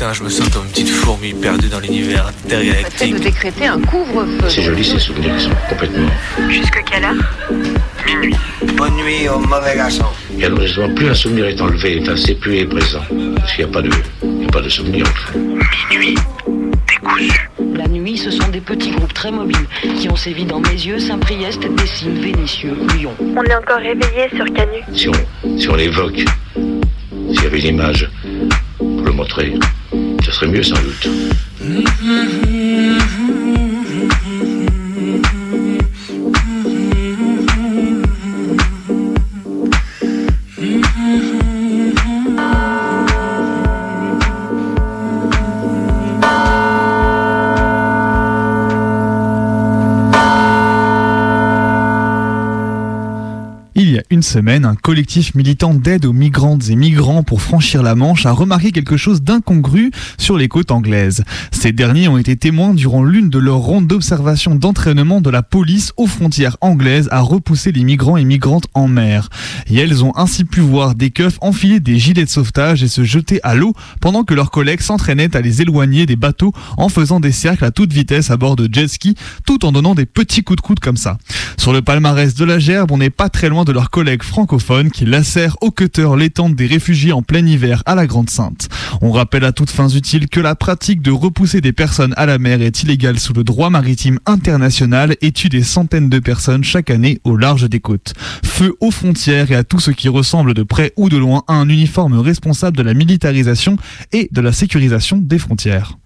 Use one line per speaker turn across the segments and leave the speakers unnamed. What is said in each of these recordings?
matin, je me sens comme une petite fourmi perdue dans l'univers intergalactique.
fait de décréter un couvre-feu.
C'est joli ces souvenirs qui sont complètement.
Jusque quelle heure
Minuit.
Bonne nuit au mauvais garçon.
Et alors justement, plus un souvenir est enlevé, enfin, c'est plus est présent. Parce qu'il n'y a pas de, il y a pas de souvenir.
Minuit. Décousu.
La nuit, ce sont des petits groupes très mobiles qui ont sévi dans mes yeux, Saint-Priest, Dessines, Vénitieux, Lyon.
On est encore réveillé sur Canu.
Si on, si on l'évoque, s'il y avait une image pour le montrer, serait mieux sans doute.
Y un collectif militant d'aide aux migrantes et migrants pour franchir la Manche a remarqué quelque chose d'incongru sur les côtes anglaises. Ces derniers ont été témoins durant l'une de leurs rondes d'observation d'entraînement de la police aux frontières anglaises à repousser les migrants et migrantes en mer. Et elles ont ainsi pu voir des keufs enfiler des gilets de sauvetage et se jeter à l'eau pendant que leurs collègues s'entraînaient à les éloigner des bateaux en faisant des cercles à toute vitesse à bord de jet ski tout en donnant des petits coups de coude comme ça. Sur le palmarès de la gerbe, on n'est pas très loin de leurs collègues francophones qui lacèrent au cutter les des réfugiés en plein hiver à la Grande Sainte. On rappelle à toutes fins utiles que la pratique de repousser des personnes à la mer est illégale sous le droit maritime international et tue des centaines de personnes chaque année au large des côtes. Feu aux frontières et à tout ce qui ressemble de près ou de loin à un uniforme responsable de la militarisation et de la sécurisation des frontières.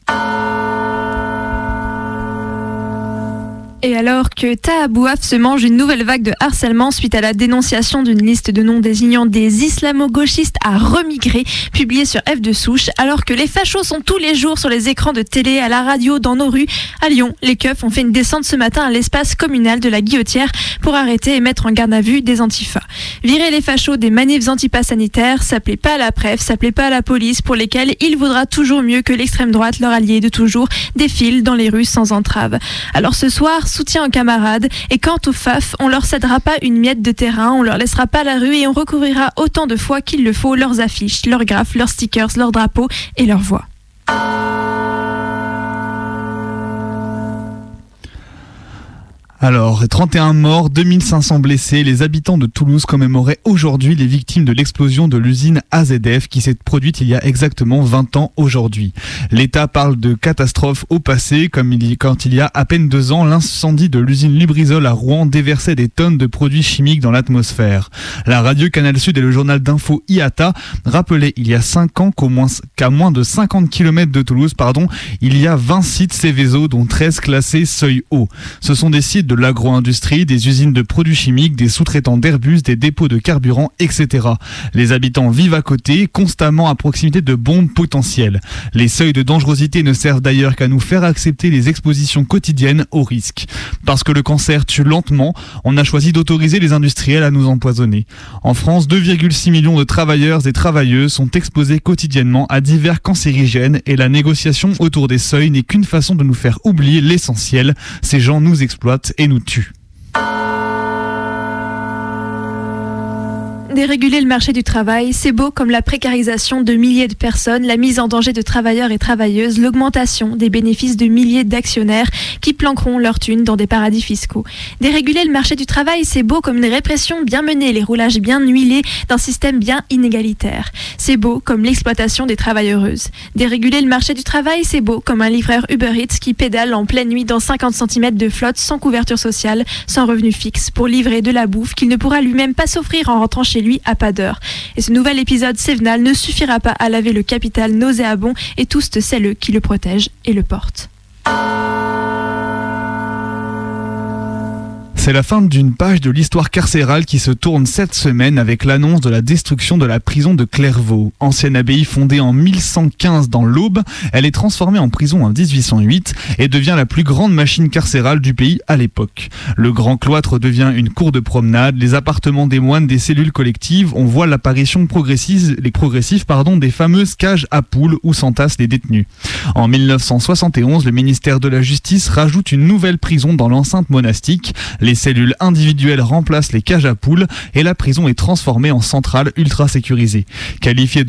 Et alors que Tahabouaf se mange une nouvelle vague de harcèlement suite à la dénonciation d'une liste de noms désignant des islamo-gauchistes à remigrer, publiée sur F de Souche, alors que les fachos sont tous les jours sur les écrans de télé, à la radio, dans nos rues, à Lyon, les keufs ont fait une descente ce matin à l'espace communal de la Guillotière pour arrêter et mettre en garde à vue des antifas. Virer les fachos des manifs antipas sanitaires, s'appelait pas à la préf, s'appelait pas à la police, pour lesquels il vaudra toujours mieux que l'extrême droite, leur allié de toujours, défile dans les rues sans entrave. Alors ce soir, soutien aux camarades. Et quant aux FAF, on leur cédera pas une miette de terrain, on leur laissera pas la rue et on recouvrira autant de fois qu'il le faut leurs affiches, leurs graphes, leurs stickers, leurs drapeaux et leurs voix.
Alors, 31 morts, 2500 blessés, les habitants de Toulouse commémoraient aujourd'hui les victimes de l'explosion de l'usine AZF qui s'est produite il y a exactement 20 ans aujourd'hui. L'État parle de catastrophe au passé, comme il y, quand il y a à peine deux ans, l'incendie de l'usine Lubrizol à Rouen déversait des tonnes de produits chimiques dans l'atmosphère. La radio Canal Sud et le journal d'info IATA rappelaient il y a 5 ans moins, qu'à moins de 50 km de Toulouse, pardon, il y a 20 sites Céveso, dont 13 classés seuil haut. Ce sont des sites de l'agro-industrie, des usines de produits chimiques, des sous-traitants d'Airbus, des dépôts de carburant, etc. Les habitants vivent à côté, constamment à proximité de bombes potentielles. Les seuils de dangerosité ne servent d'ailleurs qu'à nous faire accepter les expositions quotidiennes au risque. Parce que le cancer tue lentement, on a choisi d'autoriser les industriels à nous empoisonner. En France, 2,6 millions de travailleurs et travailleuses sont exposés quotidiennement à divers cancérigènes et la négociation autour des seuils n'est qu'une façon de nous faire oublier l'essentiel. Ces gens nous exploitent nous tuent.
Déréguler le marché du travail, c'est beau comme la précarisation de milliers de personnes, la mise en danger de travailleurs et travailleuses, l'augmentation des bénéfices de milliers d'actionnaires qui planqueront leur thunes dans des paradis fiscaux. Déréguler le marché du travail, c'est beau comme une répression bien menée, les roulages bien huilés d'un système bien inégalitaire. C'est beau comme l'exploitation des travailleuses. Déréguler le marché du travail, c'est beau comme un livreur Uber Eats qui pédale en pleine nuit dans 50 cm de flotte sans couverture sociale, sans revenu fixe, pour livrer de la bouffe qu'il ne pourra lui-même pas s'offrir en rentrant chez lui à pas d'heure. Et ce nouvel épisode Sévenal ne suffira pas à laver le capital nauséabond et tous celles qui le protègent et le portent.
C'est la fin d'une page de l'histoire carcérale qui se tourne cette semaine avec l'annonce de la destruction de la prison de Clairvaux. Ancienne abbaye fondée en 1115 dans l'Aube, elle est transformée en prison en 1808 et devient la plus grande machine carcérale du pays à l'époque. Le grand cloître devient une cour de promenade, les appartements des moines des cellules collectives, on voit l'apparition progressive, les progressifs pardon, des fameuses cages à poules où s'entassent les détenus. En 1971, le ministère de la Justice rajoute une nouvelle prison dans l'enceinte monastique. Les cellules individuelles remplacent les cages à poules et la prison est transformée en centrale ultra sécurisée. Qualifiée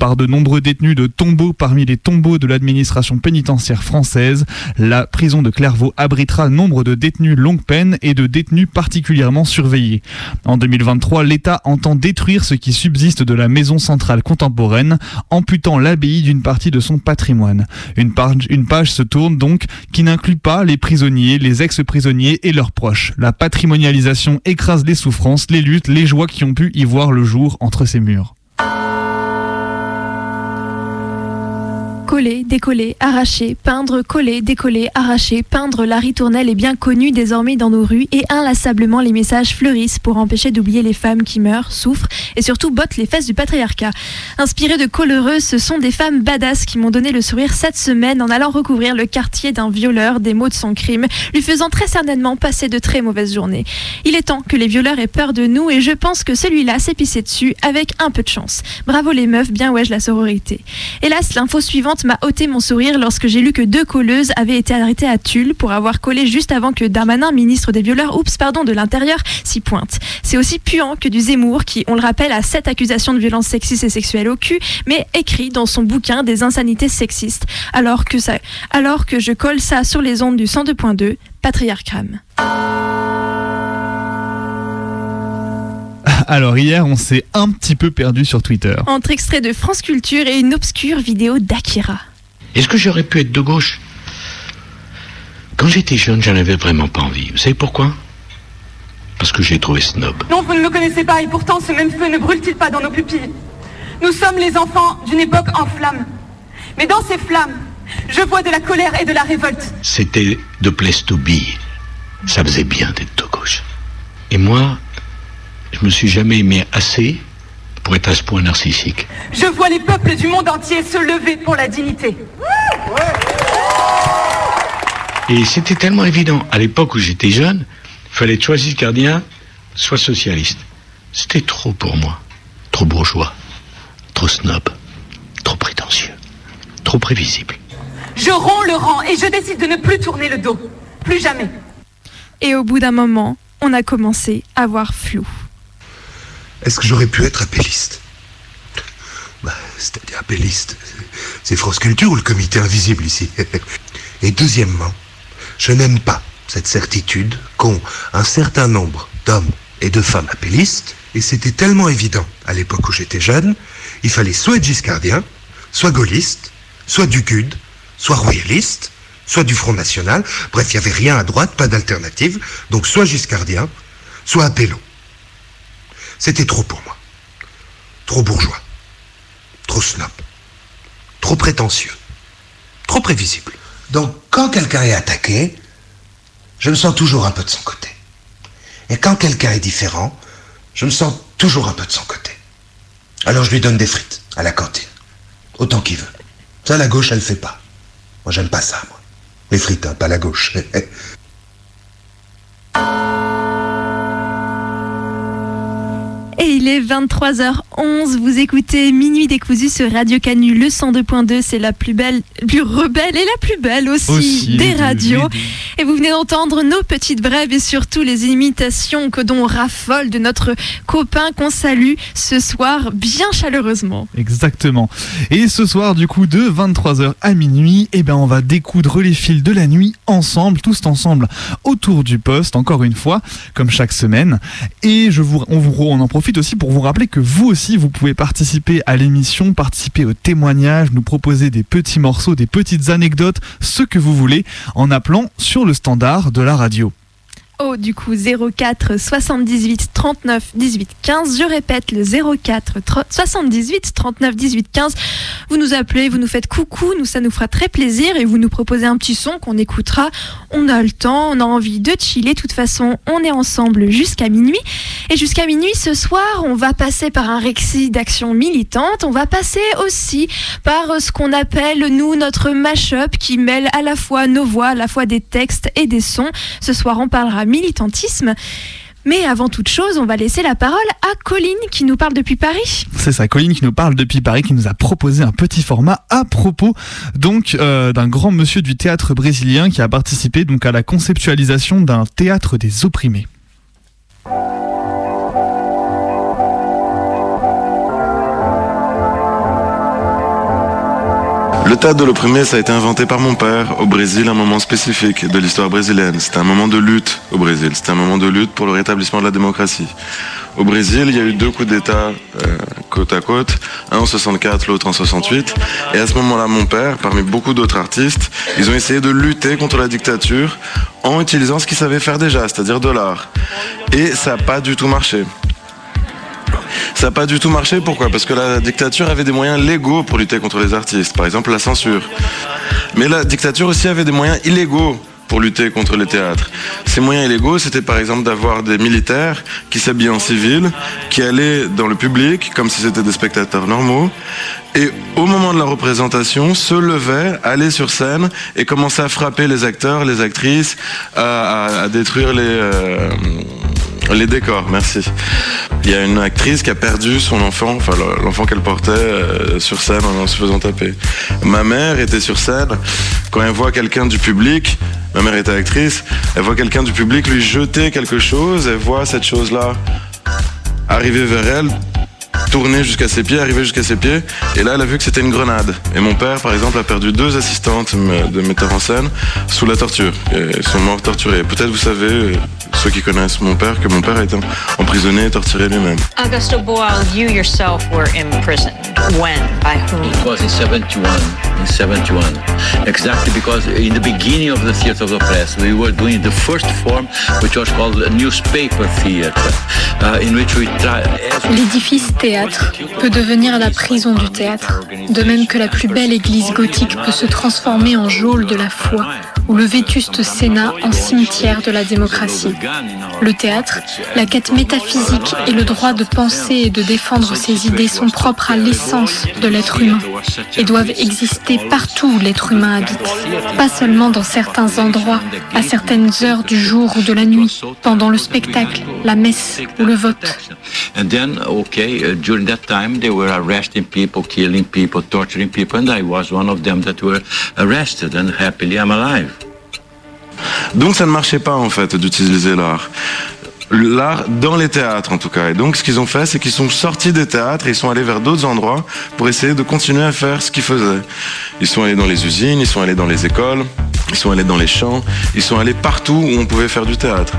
par de nombreux détenus de tombeaux parmi les tombeaux de l'administration pénitentiaire française, la prison de Clairvaux abritera nombre de détenus longue peine et de détenus particulièrement surveillés. En 2023, l'État entend détruire ce qui subsiste de la maison centrale contemporaine, amputant l'abbaye d'une partie de son patrimoine. Une page, se tourne donc qui n'inclut pas les prisonniers, les ex-prisonniers et leurs proches. Patrimonialisation écrase les souffrances, les luttes, les joies qui ont pu y voir le jour entre ces murs.
Coller, décoller, arracher, peindre, coller, décoller, arracher, peindre, la ritournelle est bien connue désormais dans nos rues et inlassablement les messages fleurissent pour empêcher d'oublier les femmes qui meurent, souffrent et surtout bottent les fesses du patriarcat. Inspirées de coloreuses, ce sont des femmes badass qui m'ont donné le sourire cette semaine en allant recouvrir le quartier d'un violeur des mots de son crime, lui faisant très certainement passer de très mauvaises journées. Il est temps que les violeurs aient peur de nous et je pense que celui-là s'est pissé dessus avec un peu de chance. Bravo les meufs, bien wesh la sororité. Hélas, l'info suivante m'a ôté mon sourire lorsque j'ai lu que deux colleuses avaient été arrêtées à Tulle pour avoir collé juste avant que Darmanin, ministre des violeurs, oups, pardon, de l'Intérieur, s'y pointe. C'est aussi puant que du Zemmour qui, on le rappelle, a sept accusations de violences sexistes et sexuelles au cul, mais écrit dans son bouquin des insanités sexistes. Alors que je colle ça sur les ondes du 102.2, patriarcram.
Alors hier, on s'est un petit peu perdu sur Twitter.
Entre extrait de France Culture et une obscure vidéo d'Akira.
Est-ce que j'aurais pu être de gauche? Quand j'étais jeune, j'en avais vraiment pas envie. Vous savez pourquoi? Parce que j'ai trouvé snob.
Non, vous ne me connaissez pas et pourtant ce même feu ne brûle-t-il pas dans nos pupilles? Nous sommes les enfants d'une époque en flammes. Mais dans ces flammes, je vois de la colère et de la révolte.
C'était de place to be. Ça faisait bien d'être de gauche. Et moi, je me suis jamais aimé assez pour être à ce point narcissique.
Je vois les peuples du monde entier se lever pour la dignité.
Et c'était tellement évident. À l'époque où j'étais jeune, il fallait être soit giscardien, soit socialiste. C'était trop pour moi. Trop bourgeois. Trop snob. Trop prétentieux. Trop prévisible.
Je romps le rang et je décide de ne plus tourner le dos. Plus jamais.
Et au bout d'un moment, on a commencé à voir flou.
Est-ce que j'aurais pu être appelliste? Bah, C'est-à-dire appelliste. C'est France Culture ou le comité invisible ici Et deuxièmement, je n'aime pas cette certitude qu'ont un certain nombre d'hommes et de femmes appellistes, et c'était tellement évident à l'époque où j'étais jeune, il fallait soit être giscardien, soit gaulliste, soit du CUD, soit royaliste, soit du Front National, bref, il n'y avait rien à droite, pas d'alternative, donc soit giscardien, soit appello. C'était trop pour moi. Trop bourgeois. Trop snob. Trop prétentieux. Trop prévisible. Donc, quand quelqu'un est attaqué, je me sens toujours un peu de son côté. Et quand quelqu'un est différent, je me sens toujours un peu de son côté. Alors je lui donne des frites à la cantine. Autant qu'il veut. Ça, la gauche, elle fait pas. Moi, j'aime pas ça, moi. Les frites, hein, pas la gauche.
Et il est 23h11, vous écoutez Minuit décousu sur Radio Canu, le 102.2, c'est la plus belle, plus rebelle et la plus belle aussi,
Aussi,
des radios. Et vous venez d'entendre nos petites brèves et surtout les imitations que dont on raffole de notre copain qu'on salue ce soir bien chaleureusement.
Exactement. Et ce soir, du coup, de 23h à minuit, eh ben, on va découdre les fils de la nuit ensemble, tous ensemble, autour du poste, encore une fois, comme chaque semaine. Et je vous, on, vous, on en profite aussi pour vous rappeler que vous aussi, vous pouvez participer à l'émission, participer au témoignage, nous proposer des petits morceaux, des petites anecdotes, ce que vous voulez, en appelant sur le standard de la radio.
Oh, du coup, 04 78 39 18 15. Je répète, le 04 tro- 78 39 18 15. Vous nous appelez, vous nous faites coucou, nous, ça nous fera très plaisir et vous nous proposez un petit son qu'on écoutera. On a le temps, on a envie de chiller. De toute façon, on est ensemble jusqu'à minuit. Et jusqu'à minuit ce soir, on va passer par un récit d'action militante. On va passer aussi par ce qu'on appelle, nous, notre mash-up qui mêle à la fois nos voix, à la fois des textes et des sons. Ce soir, on parlera militantisme. Mais avant toute chose, on va laisser la parole à Colline qui nous parle depuis Paris.
C'est ça, Colline qui nous parle depuis Paris, qui nous a proposé un petit format à propos donc euh, d'un grand monsieur du théâtre brésilien qui a participé donc à la conceptualisation d'un théâtre des opprimés.
Le théâtre de l'opprimé, ça a été inventé par mon père au Brésil, un moment spécifique de l'histoire brésilienne. C'était un moment de lutte au Brésil. C'était un moment de lutte pour le rétablissement de la démocratie. Au Brésil, il y a eu deux coups d'État euh, côte à côte, un en 64, l'autre en 68. Et à ce moment-là, mon père, parmi beaucoup d'autres artistes, ils ont essayé de lutter contre la dictature en utilisant ce qu'ils savaient faire déjà, c'est-à-dire de l'art. Et ça n'a pas du tout marché. Ça n'a pas du tout marché. Pourquoi? Parce que la dictature avait des moyens légaux pour lutter contre les artistes. Par exemple, la censure. Mais la dictature aussi avait des moyens illégaux pour lutter contre les théâtres. Ces moyens illégaux, c'était par exemple d'avoir des militaires qui s'habillaient en civil, qui allaient dans le public comme si c'était des spectateurs normaux, et au moment de la représentation, se levaient, allaient sur scène et commençaient à frapper les acteurs, les actrices, à, détruire les... Euh, les décors, merci. Il y a une actrice qui a perdu son enfant, enfin l'enfant qu'elle portait euh, sur scène en se faisant taper. Ma mère était sur scène. Quand elle voit quelqu'un du public, ma mère était actrice, elle voit quelqu'un du public lui jeter quelque chose, elle voit cette chose-là arriver vers elle, tourner jusqu'à ses pieds, arriver jusqu'à ses pieds. Et là, elle a vu que c'était une grenade. Et mon père, par exemple, a perdu deux assistantes de metteur en scène sous la torture. Ils sont morts torturés. Peut-être vous savez, ceux qui connaissent mon père, que mon père a été emprisonné et torturé lui-même.
Augusto Boal, you yourself were imprisoned. When? By whom?
It was in 71. In 71. Exactly because in the beginning of the Theatre of the Press, we were doing the first form, which was called a newspaper theatre, uh, in which we try...
L'édifice théâtre peut devenir la prison du théâtre, de même que la plus belle église gothique peut se transformer en geôle de la foi ou le vétuste Sénat en cimetière de la démocratie. Le théâtre, la quête métaphysique et le droit de penser et de défendre ses idées sont propres à l'essence de l'être humain et doivent exister partout où l'être humain habite, pas seulement dans certains endroits, à certaines heures du jour ou de la nuit, pendant le spectacle, la messe ou le vote.
And then, okay, during that time, they were arresting people, killing people, torturing people, and I was one of them that were arrested, and happily I'm alive.
Donc ça ne marchait pas en fait d'utiliser l'art. L'art dans les théâtres en tout cas. Et donc ce qu'ils ont fait, c'est qu'ils sont sortis des théâtres et ils sont allés vers d'autres endroits pour essayer de continuer à faire ce qu'ils faisaient. Ils sont allés dans les usines, ils sont allés dans les écoles, ils sont allés dans les champs, ils sont allés partout où on pouvait faire du théâtre.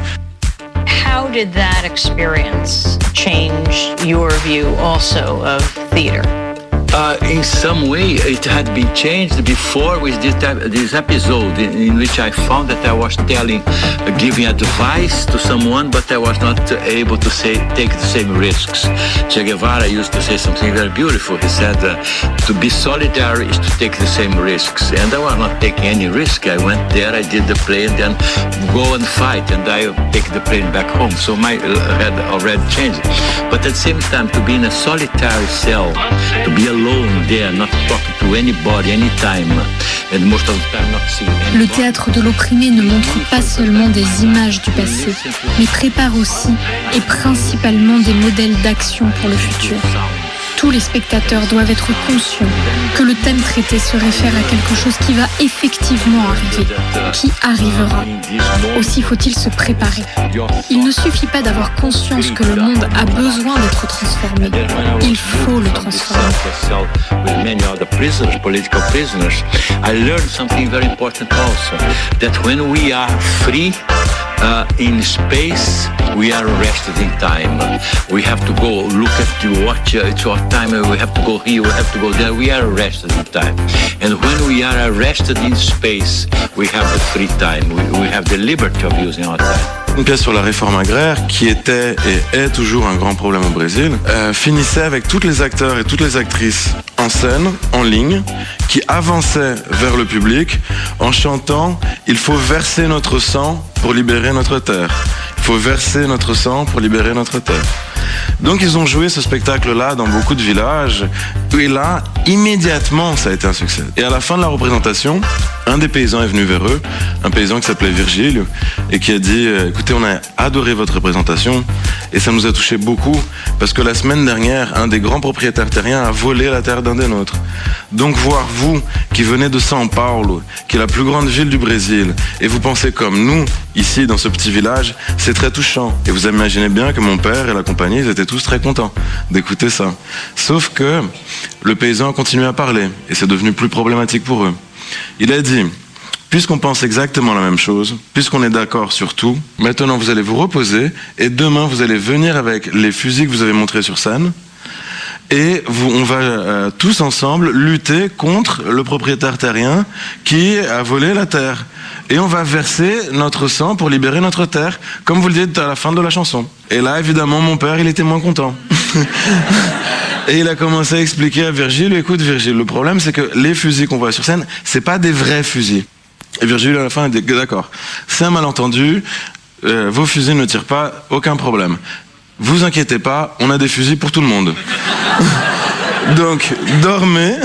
Uh, in some way, it had been changed before with this, this episode in, in, which I found that I was telling, uh, giving advice to someone, but I was not able to say take the same risks. Che Guevara used to say something very beautiful. He said, uh, "To be solidary is to take the same risks," and I was not taking any risk. I went there, I did the play, and then go and fight, and I take the plane back home. So my had already changed. But at the same time, to be in a solitary cell, to be alone
le théâtre de l'opprimé ne montre pas seulement des images du passé, mais prépare aussi et principalement des modèles d'action pour le futur tous les spectateurs doivent être conscients que le thème traité se réfère à quelque chose qui va effectivement arriver, qui arrivera. Aussi faut-il se préparer. Il ne suffit pas d'avoir conscience que le monde a besoin d'être transformé. Il faut le transformer.
Uh, in space, we are arrested in time. We have to go look at the watch, uh, it's our time, uh, we have to go here, we have to go there. We are arrested in time. And when we are arrested in space, we have the free time. We, we have the liberty of using our time.
Une pièce sur la réforme agraire, qui était et est toujours un grand problème au Brésil, euh, finissait avec tous les acteurs et toutes les actrices en scène, en ligne, qui avançaient vers le public en chantant Il faut verser notre sang pour libérer notre terre. Il faut verser notre sang pour libérer notre terre. Donc ils ont joué ce spectacle-là dans beaucoup de villages. Et là, immédiatement, ça a été un succès. Et à la fin de la représentation, un des paysans est venu vers eux, un paysan qui s'appelait Virgile, et qui a dit euh, Écoutez, on a adoré votre représentation, et ça nous a touché beaucoup, parce que la semaine dernière, un des grands propriétaires terriens a volé la terre d'un des nôtres. Donc, voir vous, qui venez de São Paulo, qui est la plus grande ville du Brésil, et vous pensez comme nous, ici, dans ce petit village, c'est très touchant. Et vous imaginez bien que mon père et la compagnie, ils étaient tous très contents d'écouter ça. Sauf que le paysan a continué à parler, et c'est devenu plus problématique pour eux. Il a dit, puisqu'on pense exactement la même chose, puisqu'on est d'accord sur tout, maintenant vous allez vous reposer et demain vous allez venir avec les fusils que vous avez montrés sur scène et on va euh, tous ensemble lutter contre le propriétaire terrien qui a volé la terre. Et on va verser notre sang pour libérer notre terre, comme vous le dites à la fin de la chanson. Et là, évidemment, mon père, il était moins content. Et il a commencé à expliquer à Virgile, écoute Virgile, le problème c'est que les fusils qu'on voit sur scène, c'est pas des vrais fusils. Et Virgile à la fin a dit, d'accord, c'est un malentendu, euh, vos fusils ne tirent pas, aucun problème. Vous inquiétez pas, on a des fusils pour tout le monde. Donc, dormez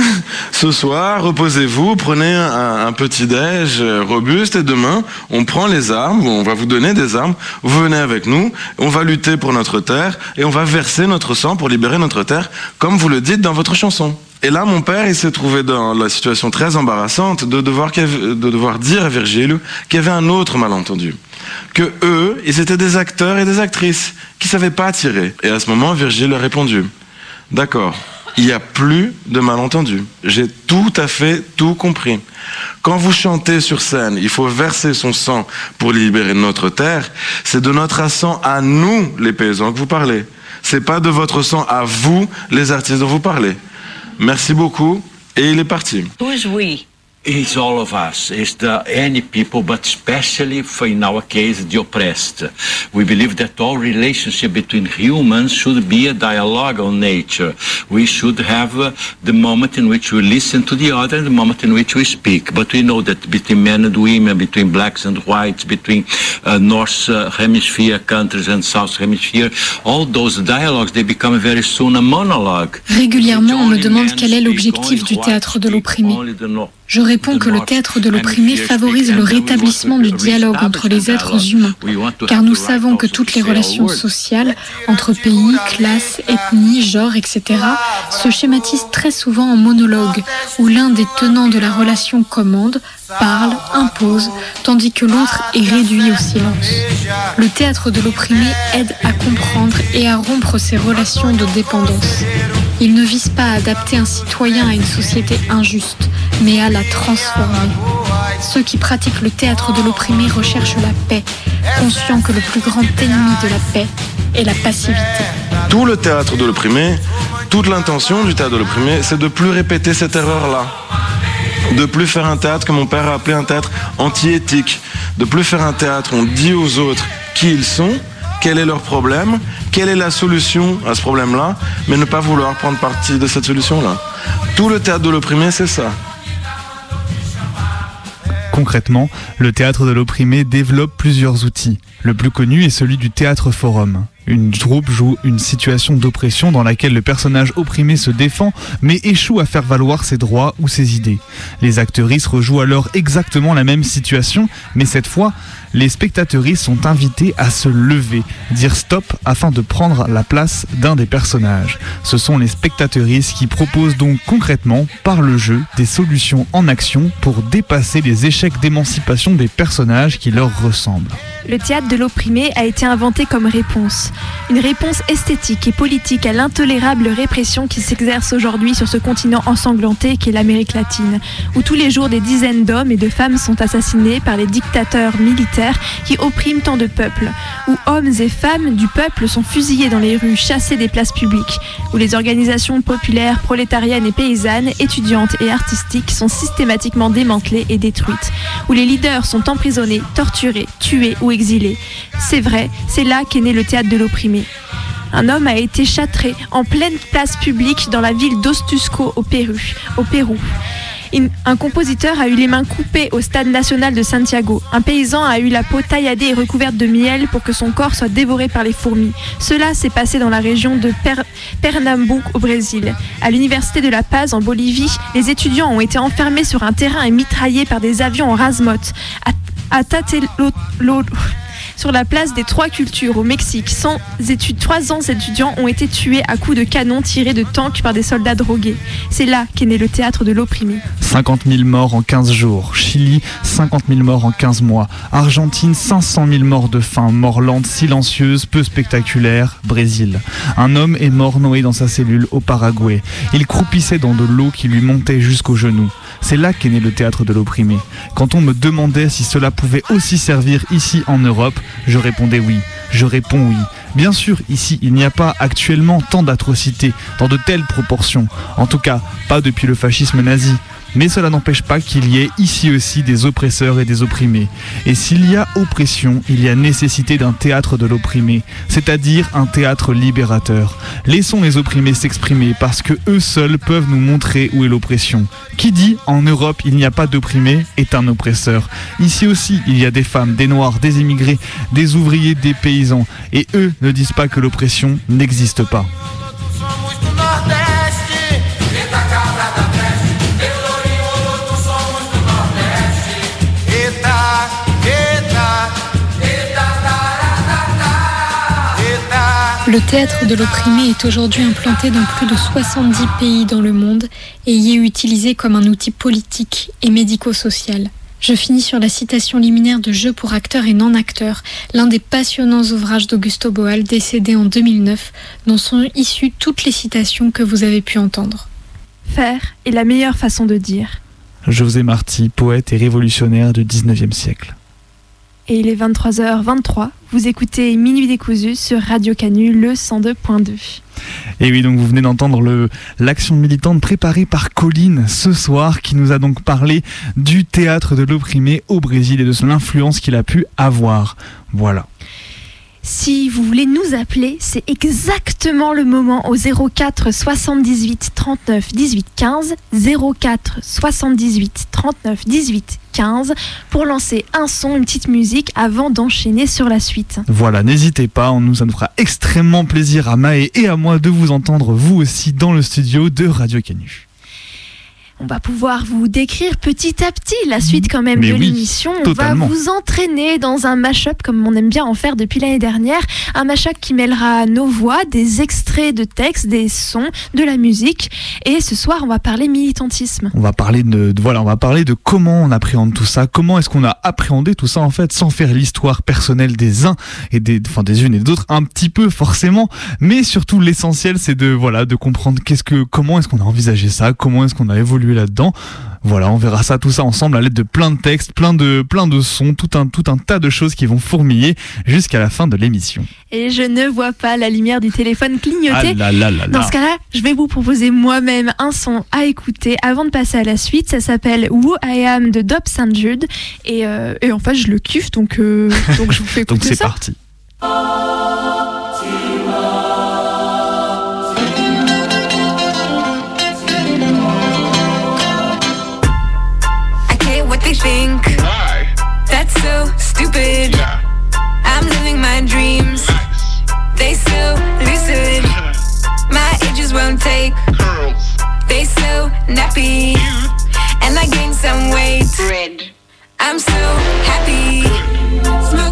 ce soir, reposez-vous, prenez un, petit déj euh, robuste et demain, on prend les armes, on va vous donner des armes, vous venez avec nous, on va lutter pour notre terre et on va verser notre sang pour libérer notre terre, comme vous le dites dans votre chanson. Et là, mon père, il s'est trouvé dans la situation très embarrassante de devoir, de dire à Virgile qu'il y avait un autre malentendu. Que eux, ils étaient des acteurs et des actrices qui savaient pas tirer. Et à ce moment, Virgile a répondu, d'accord, il n'y a plus de malentendu. J'ai tout à fait tout compris. Quand vous chantez sur scène, il faut verser son sang pour libérer notre terre. C'est de notre sang à nous, les paysans, que vous parlez. C'est pas de votre sang à vous, les artistes dont vous parlez. Merci beaucoup. Et il est parti.
It's all of us. It's the any people, but especially for in our case the oppressed. We believe that all relationship between humans should be a dialogue on nature. We should have uh, the moment in which we listen to the other and the moment in which we speak. But we know that between men and women, between blacks and whites, between uh, North uh, Hemisphere countries and South Hemisphere, all those dialogues they become very soon a monologue.
Régulièrement, on me demande quel est l'objectif du théâtre de l'opprimé. Je réponds que le théâtre de l'opprimé favorise le rétablissement du dialogue entre les êtres humains, car nous savons que toutes les relations sociales, entre pays, classes, ethnies, genres, etc., se schématisent très souvent en monologue, où l'un des tenants de la relation commande, parle, impose, tandis que l'autre est réduit au silence. Le théâtre de l'opprimé aide à comprendre et à rompre ces relations de dépendance. Il ne vise pas à adapter un citoyen à une société injuste, mais à la transformer. Ceux qui pratiquent le théâtre de l'opprimé recherchent la paix, conscients que le plus grand ennemi de la paix est la passivité.
Tout le théâtre de l'opprimé, toute l'intention du théâtre de l'opprimé, c'est de plus répéter cette erreur-là. De plus faire un théâtre que mon père a appelé un théâtre anti-éthique. De plus faire un théâtre où on dit aux autres qui ils sont, quel est leur problème, quelle est la solution à ce problème-là, mais ne pas vouloir prendre partie de cette solution-là. Tout le théâtre de l'opprimé, c'est ça.
Concrètement, le théâtre de l'opprimé développe plusieurs outils. Le plus connu est celui du théâtre forum. Une troupe joue une situation d'oppression dans laquelle le personnage opprimé se défend mais échoue à faire valoir ses droits ou ses idées. Les actrices rejouent alors exactement la même situation, mais cette fois, les spectateuristes sont invités à se lever, dire stop afin de prendre la place d'un des personnages. Ce sont les spectateuristes qui proposent donc concrètement, par le jeu, des solutions en action pour dépasser les échecs d'émancipation des personnages qui leur ressemblent.
Le théâtre de l'opprimé a été inventé comme réponse. Une réponse esthétique et politique à l'intolérable répression qui s'exerce aujourd'hui sur ce continent ensanglanté qu'est l'Amérique latine, où tous les jours des dizaines d'hommes et de femmes sont assassinés par les dictateurs militaires qui oppriment tant de peuples, où hommes et femmes du peuple sont fusillés dans les rues, chassés des places publiques, où les organisations populaires, prolétariennes et paysannes, étudiantes et artistiques sont systématiquement démantelées et détruites, où les leaders sont emprisonnés, torturés, tués ou exilés. C'est vrai, c'est là qu'est né le théâtre de Un homme a été châtré en pleine place publique dans la ville d'Ostusco au Pérou. Un compositeur a eu les mains coupées au stade national de Santiago. Un paysan a eu la peau tailladée et recouverte de miel pour que son corps soit dévoré par les fourmis. Cela s'est passé dans la région de Pernambuco au Brésil. À l'université de La Paz en Bolivie, les étudiants ont été enfermés sur un terrain et mitraillés par des avions en rasmote. À, à sur la place des Trois Cultures au Mexique. 100 études, 300 étudiants ont été tués à coups de canon tirés de tanks par des soldats drogués. C'est là qu'est né le théâtre de l'opprimé.
50 000 morts en 15 jours. Chili, 50 000 morts en 15 mois. Argentine, 500 000 morts de faim. Mort lente, silencieuse, peu spectaculaire. Brésil. Un homme est mort noé dans sa cellule au Paraguay. Il croupissait dans de l'eau qui lui montait jusqu'aux genoux. C'est là qu'est né le théâtre de l'opprimé. Quand on me demandait si cela pouvait aussi servir ici en Europe, je répondais oui. Je réponds oui. Bien sûr, ici, il n'y a pas actuellement tant d'atrocités dans de telles proportions. En tout cas, pas depuis le fascisme nazi. Mais cela n'empêche pas qu'il y ait ici aussi des oppresseurs et des opprimés. Et s'il y a oppression, il y a nécessité d'un théâtre de l'opprimé, c'est-à-dire un théâtre libérateur. Laissons les opprimés s'exprimer parce que eux seuls peuvent nous montrer où est l'oppression. Qui dit en Europe il n'y a pas d'opprimés est un oppresseur. Ici aussi, il y a des femmes, des noirs, des immigrés, des ouvriers, des paysans. Et eux ne disent pas que l'oppression n'existe pas.
Le théâtre de l'opprimé est aujourd'hui implanté dans plus de 70 pays dans le monde et y est utilisé comme un outil politique et médico-social. Je finis sur la citation liminaire de Jeux pour acteurs et non-acteurs, l'un des passionnants ouvrages d'Augusto Boal, décédé en 2009, dont sont issues toutes les citations que vous avez pu entendre.
Faire est la meilleure façon de dire.
José Marti, poète et révolutionnaire du 19e siècle
et il est 23h23. Vous écoutez Minuit décousu sur Radio Canu, le 102.2.
Et oui, donc vous venez d'entendre l'action militante préparée par Colline ce soir, qui nous a donc parlé du théâtre de l'opprimé au Brésil et de son influence qu'il a pu avoir. Voilà.
Si vous voulez nous appeler, c'est exactement le moment au 04 78 39 18 15 04 78 39 18 15 pour lancer un son, une petite musique avant d'enchaîner sur la suite.
Voilà, n'hésitez pas, on nous, ça nous fera extrêmement plaisir à Maë et à moi de vous entendre vous aussi dans le studio de Radio Canu
on va pouvoir vous décrire petit à petit la suite quand même de l'émission. On va vous entraîner dans un mash-up comme on aime bien en faire depuis l'année dernière. Un mash-up qui mêlera nos voix, des extraits de textes, des sons, de la musique. Et ce soir, on va parler militantisme.
On va parler de, voilà, on va parler de comment on appréhende tout ça, comment est-ce qu'on a appréhendé tout ça en fait, sans faire l'histoire personnelle des uns et des, enfin des unes et des autres, un petit peu forcément, mais surtout l'essentiel, c'est de voilà, de comprendre qu'est-ce que, comment est-ce qu'on a envisagé ça, comment est-ce qu'on a évolué là-dedans. Voilà, on verra ça, tout ça ensemble à l'aide de plein de textes, plein de, plein de sons, tout un, tout un tas de choses qui vont fourmiller jusqu'à la fin de l'émission.
Et je ne vois pas la lumière du téléphone clignoter.
Ah
Dans ce cas-là, je vais vous proposer moi-même un son à écouter avant de passer à la suite. Ça s'appelle Who I Am de Dob St. Jude. Et, euh, et en fait, je le kiffe, donc, euh, donc je vous fais écouter
ça. Donc c'est parti. Stupid. I'm living my dreams. Nice. They so lucid. my ages won't take. Girls. They so nappy. And I gained some weight. I'm so happy. Smoke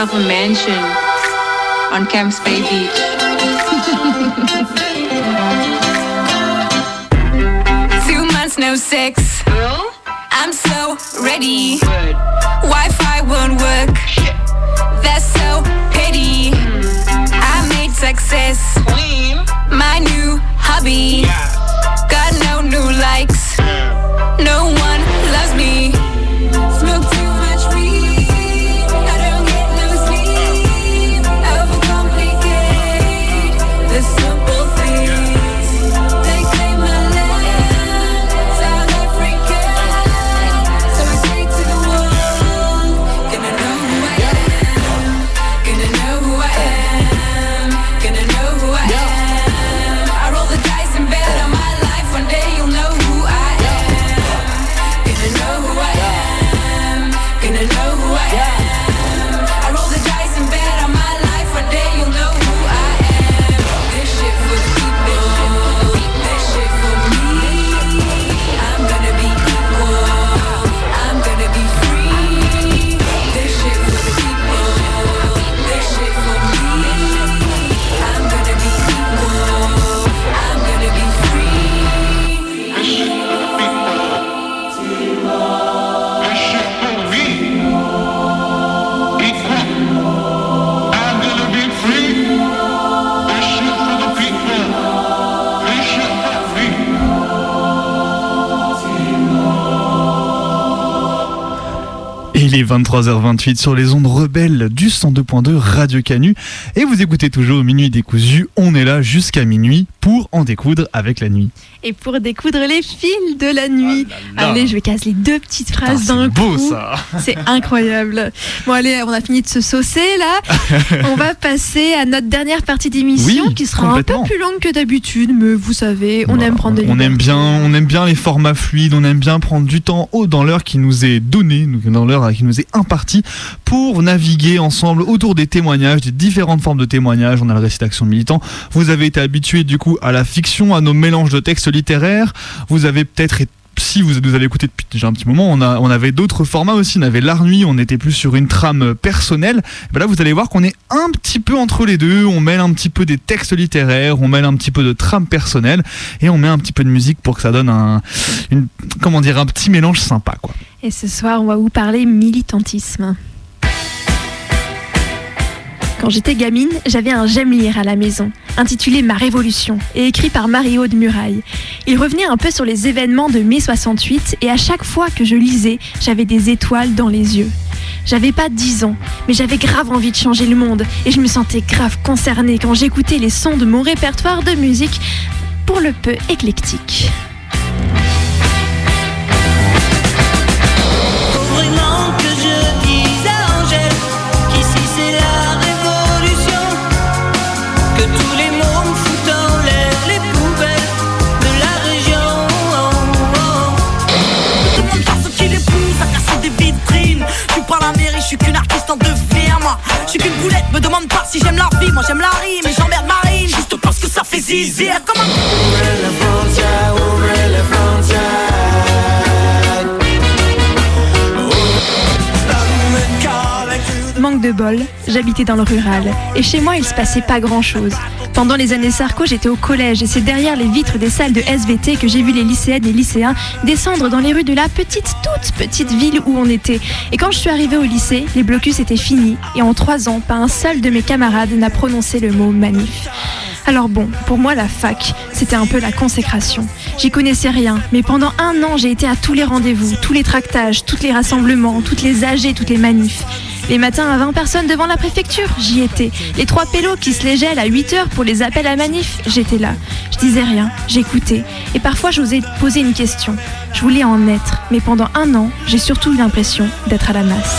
myself a mansion on Camps Bay Beach.
Two months no sex. I'm so ready. Wi-Fi won't work. That's so petty. Hmm. I made success my new hobby.
23h28 sur les ondes rebelles du 102.2 Radio Canu. Et vous écoutez toujours Minuit décousu. On est là jusqu'à minuit pour en découdre avec la nuit.
Et pour découdre les fils de la nuit.
là.
Allez, je vais casser les deux petites phrases d'un
c'est beau,
coup.
ça.
C'est incroyable. Bon, allez, on a fini de se saucer là. on va passer à notre dernière partie d'émission
Oui,
qui sera un peu plus longue que d'habitude, mais vous savez, on aime prendre des
On aime bien, on aime bien les formats fluides, on aime bien prendre du temps haut dans l'heure qui nous est donné, dans l'heure qui nous est impartie, pour naviguer ensemble autour des témoignages, des différentes formes de témoignages. On a le récit d'action militant. Vous avez été habitué du coup à la fiction, à nos mélanges de textes littéraires. Vous avez peut-être si vous nous avez écouté depuis déjà un petit moment, on, a, on avait d'autres formats aussi. On avait l'art on était plus sur une trame personnelle. Et ben là, vous allez voir qu'on est un petit peu entre les deux. On mêle un petit peu des textes littéraires, on mêle un petit peu de trame personnelle et on met un petit peu de musique pour que ça donne un, comment dire, un petit mélange sympa, quoi.
Et ce soir, on va vous parler militantisme. Quand j'étais gamine, j'avais un j'aime lire à la maison, intitulé Ma Révolution, et écrit par Marie-Aude Muraille. Il revenait un peu sur les événements de mai 68, et à chaque fois que je lisais, j'avais des étoiles dans les yeux. J'avais pas 10 ans, mais j'avais grave envie de changer le monde, et je me sentais grave concernée quand j'écoutais les sons de mon répertoire de musique, pour le peu éclectique.
Suis qu'une artiste en devenir, moi. Je suis qu'une boulette, me demande pas si j'aime la vie. Moi j'aime la rime et j'emmerde Marine. Juste parce que ça fait zizir. Comment Ouvrez.
De bol, j'habitais dans le rural et chez moi il se passait pas grand chose. Pendant les années Sarko, j'étais au collège et c'est derrière les vitres des salles de SVT que j'ai vu les lycéennes et lycéens descendre dans les rues de la petite, toute petite ville où on était. Et quand je suis arrivée au lycée, les blocus étaient finis et en trois ans, pas un seul de mes camarades n'a prononcé le mot manif. Alors bon, pour moi la fac, c'était un peu la consécration. J'y connaissais rien, mais pendant un an j'ai été à tous les rendez-vous, tous les tractages, tous les rassemblements, toutes les AG, toutes les manifs. Les matins à 20 personnes devant la préfecture, j'y étais. Les trois pélos qui se les gèlent à 8 heures pour les appels à manif, j'étais là. Je disais rien, j'écoutais. Et parfois j'osais poser une question. Je voulais en être, mais pendant un an, j'ai surtout eu l'impression d'être à la masse.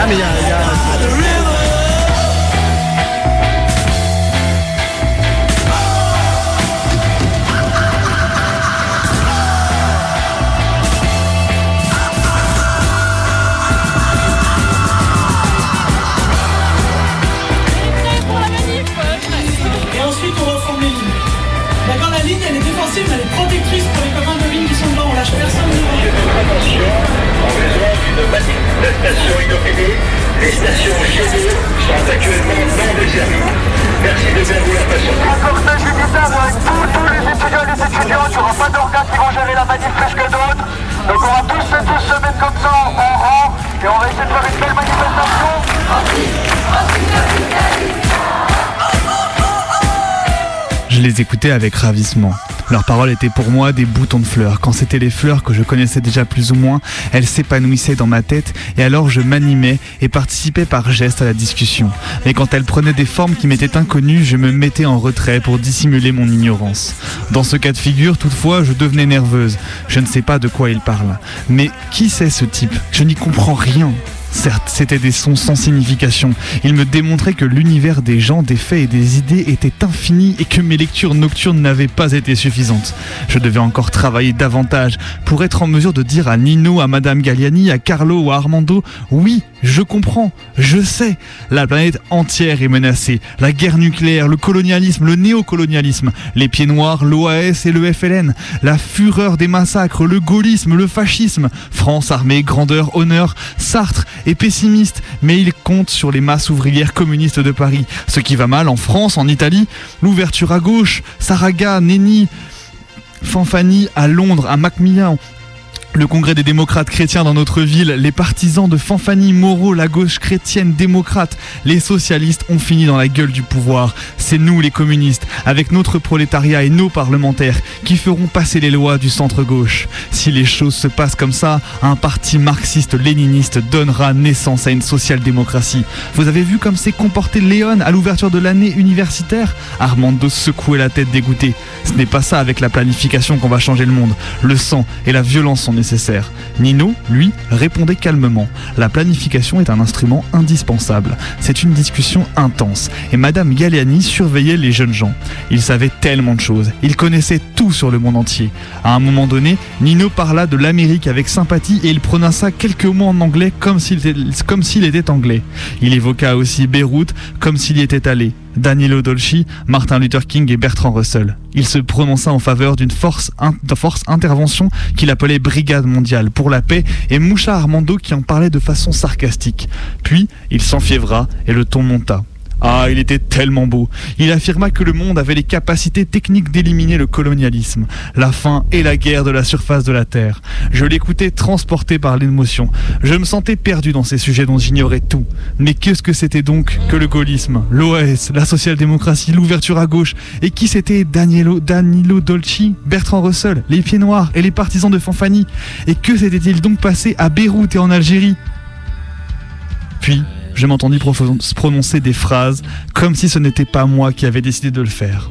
Ah mais il y a... y a-
ligne, elle est protectrice pour les copains de ligne qui sont devant. On lâche personne
En raison d'une manifestation inopinée, les stations GD sont actuellement non desservies. Merci de bien vouloir patienter. Un cortège unitaire avec tous, tous les étudiants et les étudiantes. Il n'y aura pas d'organes qui vont gérer la manif plus que d'autres. Donc on va tous et tous se mettre comme ça en rang et on va essayer de faire une belle manifestation.
Je les écoutais avec ravissement. Leurs paroles étaient pour moi des boutons de fleurs. Quand c'était les fleurs que je connaissais déjà plus ou moins, elles s'épanouissaient dans ma tête et alors je m'animais et participais par geste à la discussion. Mais quand elles prenaient des formes qui m'étaient inconnues, je me mettais en retrait pour dissimuler mon ignorance. Dans ce cas de figure, toutefois, je devenais nerveuse. Je ne sais pas de quoi il parle. Mais qui c'est ce type? Je n'y comprends rien. Certes, c'était des sons sans signification. Il me démontrait que l'univers des gens, des faits et des idées était infini et que mes lectures nocturnes n'avaient pas été suffisantes. Je devais encore travailler davantage pour être en mesure de dire à Nino, à Madame Galliani, à Carlo ou à Armando, oui, je comprends, je sais, la planète entière est menacée. La guerre nucléaire, le colonialisme, le néocolonialisme, les pieds noirs, l'OAS et le FLN, la fureur des massacres, le gaullisme, le fascisme, France, armée, grandeur, honneur, Sartre est pessimiste, mais il compte sur les masses ouvrières communistes de Paris. Ce qui va mal en France, en Italie, l'ouverture à gauche, Saraga, Nenni, Fanfani à Londres, à Macmillan, le congrès des démocrates chrétiens dans notre ville, les partisans de Fanfani, Moreau, la gauche chrétienne démocrate, les socialistes ont fini dans la gueule du pouvoir. C'est nous les communistes, avec notre prolétariat et nos parlementaires, qui feront passer les lois du centre-gauche. Si les choses se passent comme ça, un parti marxiste-léniniste donnera naissance à une social-démocratie. Vous avez vu comme s'est comporté Léon à l'ouverture de l'année universitaire? Armando secouait la tête dégoûté. Ce n'est pas ça avec la planification qu'on va changer le monde. Le sang et la violence sont nécessaires. Nino, lui, répondait calmement. La planification est un instrument indispensable. C'est une discussion intense. Et Madame Galliani surveillait les jeunes gens. Il savait tellement de choses. Il connaissait tout sur le monde entier. À un moment donné, Nino parla de l'Amérique avec sympathie et il prononça quelques mots en anglais comme s'il était anglais. Il évoqua aussi Beyrouth comme s'il y était allé. Danilo Dolci, Martin Luther King et Bertrand Russell. Il se prononça en faveur d'une force, intervention qu'il appelait Brigade mondiale pour la paix et Moucha Armando qui en parlait de façon sarcastique. Puis il s'enfiévra et le ton monta. Ah, il était tellement beau. Il affirma que le monde avait les capacités techniques d'éliminer le colonialisme, la faim et la guerre de la surface de la Terre. Je l'écoutais transporté par l'émotion. Je me sentais perdu dans ces sujets dont j'ignorais tout. Mais qu'est-ce que c'était donc que le gaullisme, l'OAS, la social-démocratie, l'ouverture à gauche Et qui c'était Danilo, Danilo Dolci, Bertrand Russell, les pieds noirs et les partisans de Fanfani? Et que s'était-il donc passé à Beyrouth et en Algérie? Puis, je m'entendis prononcer des phrases comme si ce n'était pas moi qui avais décidé de le faire.